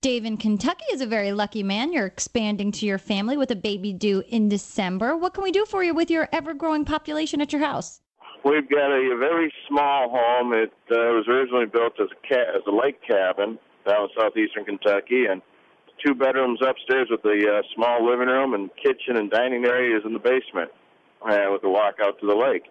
Dave in Kentucky is a very lucky man. You're expanding to your family with a baby due in December. What can we do for you with your ever growing population at your house? We've got a, a very small home. It uh, was originally built as a ca- as a lake cabin down in southeastern Kentucky, and two bedrooms upstairs with a uh, small living room and kitchen and dining areas in the basement, uh, with a walk out to the lake.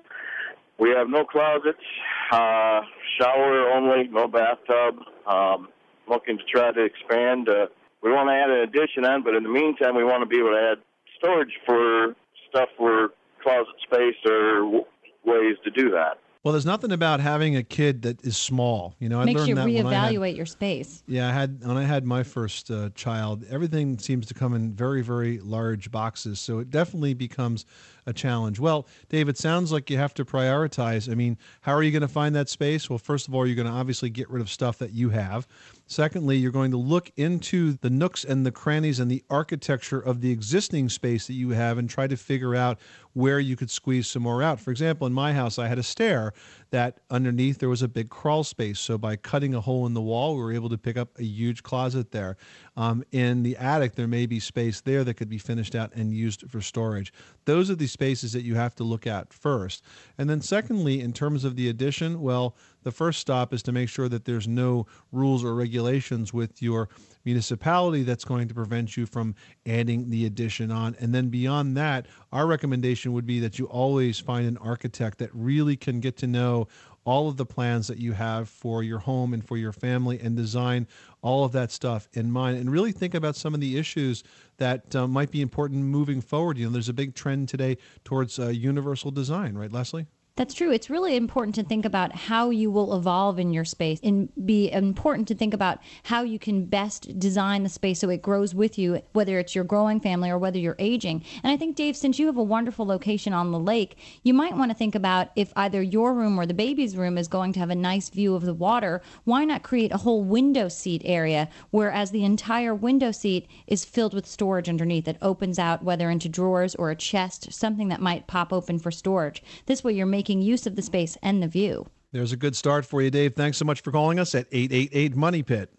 We have no closets, uh, shower only, no bathtub. Um, looking to try to expand. Uh, we want to add an addition on, but in the meantime, we want to be able to add storage for stuff for closet space or w- ways to do that. Well, there's nothing about having a kid that is small. You know, I Makes learned you that when I had, reevaluate your space. yeah, I had when I had my first uh, child. Everything seems to come in very, very large boxes, so it definitely becomes a challenge. Well, Dave, it sounds like you have to prioritize. I mean, how are you going to find that space? Well, first of all, you're going to obviously get rid of stuff that you have. Secondly, you're going to look into the nooks and the crannies and the architecture of the existing space that you have and try to figure out where you could squeeze some more out. For example, in my house, I had a stair that underneath there was a big crawl space. So by cutting a hole in the wall, we were able to pick up a huge closet there. Um, in the attic, there may be space there that could be finished out and used for storage. Those are the spaces that you have to look at first. And then, secondly, in terms of the addition, well, the first stop is to make sure that there's no rules or regulations with your municipality that's going to prevent you from adding the addition on. And then beyond that, our recommendation would be that you always find an architect that really can get to know all of the plans that you have for your home and for your family and design all of that stuff in mind and really think about some of the issues that uh, might be important moving forward. You know, there's a big trend today towards uh, universal design, right, Leslie? That's true. It's really important to think about how you will evolve in your space and be important to think about how you can best design the space so it grows with you, whether it's your growing family or whether you're aging. And I think, Dave, since you have a wonderful location on the lake, you might want to think about if either your room or the baby's room is going to have a nice view of the water, why not create a whole window seat area, whereas the entire window seat is filled with storage underneath that opens out, whether into drawers or a chest, something that might pop open for storage. This way, you're making use of the space and the view. There's a good start for you, Dave. Thanks so much for calling us at 888 Money Pit.